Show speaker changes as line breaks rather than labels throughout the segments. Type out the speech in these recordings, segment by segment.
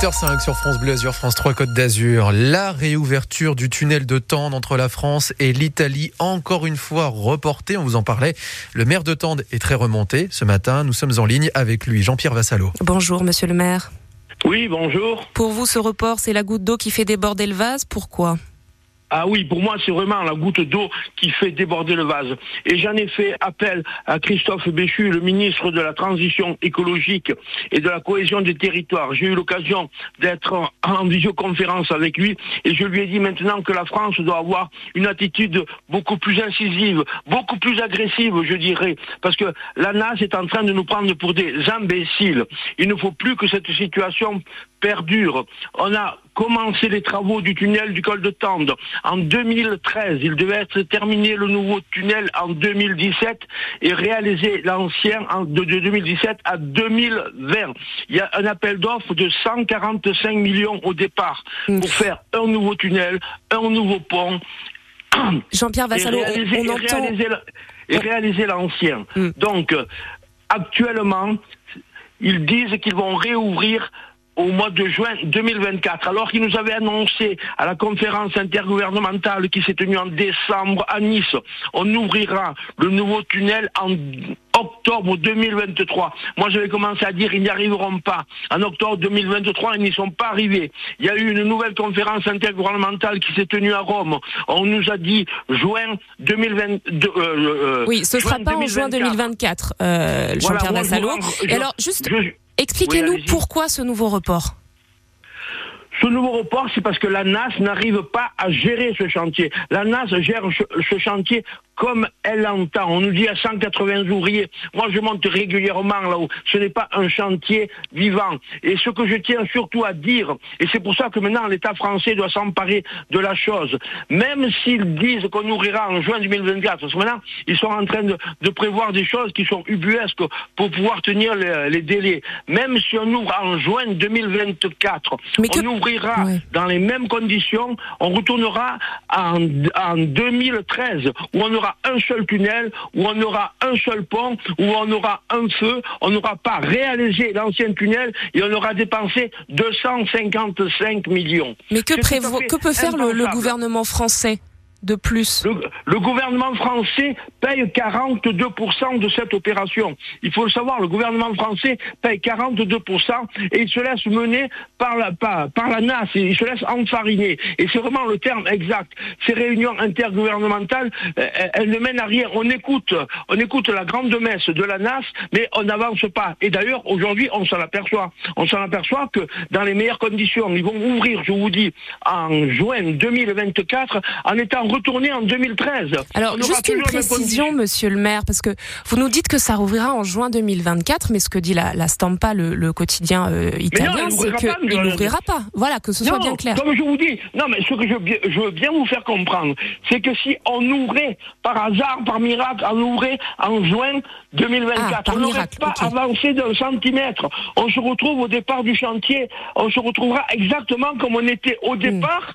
8h05 sur France Bleu Azur, France 3 Côte d'Azur. La réouverture du tunnel de Tende entre la France et l'Italie, encore une fois reportée, on vous en parlait. Le maire de Tende est très remonté. Ce matin, nous sommes en ligne avec lui, Jean-Pierre Vassalo.
Bonjour, monsieur le maire.
Oui, bonjour.
Pour vous, ce report, c'est la goutte d'eau qui fait déborder le vase. Pourquoi?
Ah oui, pour moi, c'est vraiment la goutte d'eau qui fait déborder le vase. Et j'en ai fait appel à Christophe Béchu, le ministre de la Transition écologique et de la cohésion des territoires. J'ai eu l'occasion d'être en visioconférence avec lui et je lui ai dit maintenant que la France doit avoir une attitude beaucoup plus incisive, beaucoup plus agressive, je dirais, parce que la NAS est en train de nous prendre pour des imbéciles. Il ne faut plus que cette situation perdure. On a commencé les travaux du tunnel du col de Tende en 2013. Il devait être terminé le nouveau tunnel en 2017 et réalisé l'ancien de 2017 à 2020. Il y a un appel d'offres de 145 millions au départ pour faire un nouveau tunnel, un nouveau pont.
Jean-Pierre Vassalo, on, entend...
Et réaliser l'ancien. Mm. Donc, actuellement, ils disent qu'ils vont réouvrir au mois de juin 2024, alors qu'il nous avait annoncé à la conférence intergouvernementale qui s'est tenue en décembre à Nice, on ouvrira le nouveau tunnel en octobre 2023. Moi, j'avais commencé à dire ils n'y arriveront pas. En octobre 2023, ils n'y sont pas arrivés. Il y a eu une nouvelle conférence intergouvernementale qui s'est tenue à Rome. On nous a dit juin 2022. Euh,
euh, oui, ce ne sera pas en juin 2024, euh, Jean-Pierre Vassalo. Et alors, juste... Expliquez-nous pourquoi ce nouveau report.
Ce nouveau report, c'est parce que la NAS n'arrive pas à gérer ce chantier. La NAS gère ce chantier comme elle l'entend. On nous dit à 180 ouvriers. Moi, je monte régulièrement là-haut. Ce n'est pas un chantier vivant. Et ce que je tiens surtout à dire, et c'est pour ça que maintenant l'État français doit s'emparer de la chose, même s'ils disent qu'on ouvrira en juin 2024, parce que maintenant, ils sont en train de, prévoir des choses qui sont ubuesques pour pouvoir tenir les, délais. Même si on ouvre en juin 2024, on ouvrira dans les mêmes conditions, on retournera en, en 2013, où on aura un seul tunnel, où on aura un seul pont, où on aura un feu, on n'aura pas réalisé l'ancien tunnel et on aura dépensé 255 millions.
Mais que, que peut faire le gouvernement français? De plus
le, gouvernement français paye 42% de cette opération. Il faut le savoir, le gouvernement français paye 42% et il se laisse mener par la, NAS, il se laisse enfariner. Et c'est vraiment le terme exact. Ces réunions intergouvernementales, euh, elles ne mènent à rien. On écoute, on écoute la grande messe de la NAS, mais on n'avance pas. Et d'ailleurs, aujourd'hui, on s'en aperçoit. On s'en aperçoit que dans les meilleures conditions, ils vont ouvrir, je vous dis, en juin 2024, en étant retourner en 2013.
Alors, juste une précision, monsieur le maire, parce que vous nous dites que ça rouvrira en juin 2024, mais ce que dit la, la Stampa, le, quotidien euh, italien, c'est qu'il n'ouvrira pas. Voilà, que ce soit bien clair.
Comme je vous dis, non, mais ce que je, je veux bien vous faire comprendre, c'est que si on ouvrait par hasard, par miracle, on ouvrait en juin 2024, ah, on n'aurait pas avancé d'un centimètre. On se retrouve au départ du chantier, on se retrouvera exactement comme on était au hmm. départ.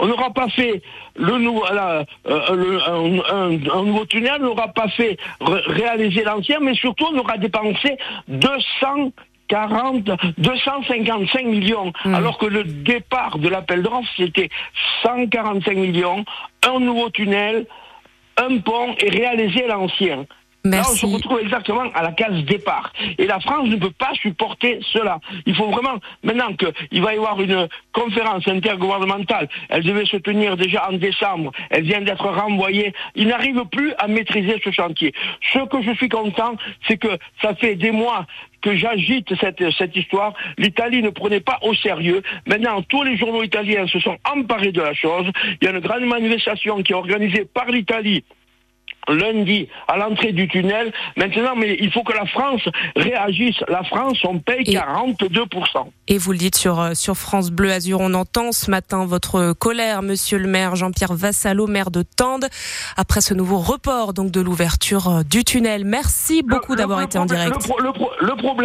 On n'aura pas fait le nouveau, euh, un, nouveau tunnel, on n'aura pas fait réaliser l'ancien, mais surtout on aura dépensé 240, 255 millions, hmm. alors que le départ de l'appel d'offres, c'était 145 millions, un nouveau tunnel, un pont et réaliser l'ancien. Là, on se retrouve exactement à la case départ. Et la France ne peut pas supporter cela. Il faut vraiment, maintenant qu'il va y avoir une conférence intergouvernementale, elle devait se tenir déjà en décembre, elle vient d'être renvoyée, il n'arrive plus à maîtriser ce chantier. Ce que je suis content, c'est que ça fait des mois que j'agite cette, cette histoire. L'Italie ne prenait pas au sérieux. Maintenant, tous les journaux italiens se sont emparés de la chose. Il y a une grande manifestation qui est organisée par l'Italie lundi à l'entrée du tunnel. Maintenant, mais il faut que la France réagisse. La France, on paye 42%.
Et vous le dites sur, euh, sur France Bleu Azur, on entend ce matin votre colère, monsieur le maire Jean-Pierre Vassalo, maire de Tende, après ce nouveau report donc de l'ouverture euh, du tunnel. Merci beaucoup d'avoir été en direct.
le problème,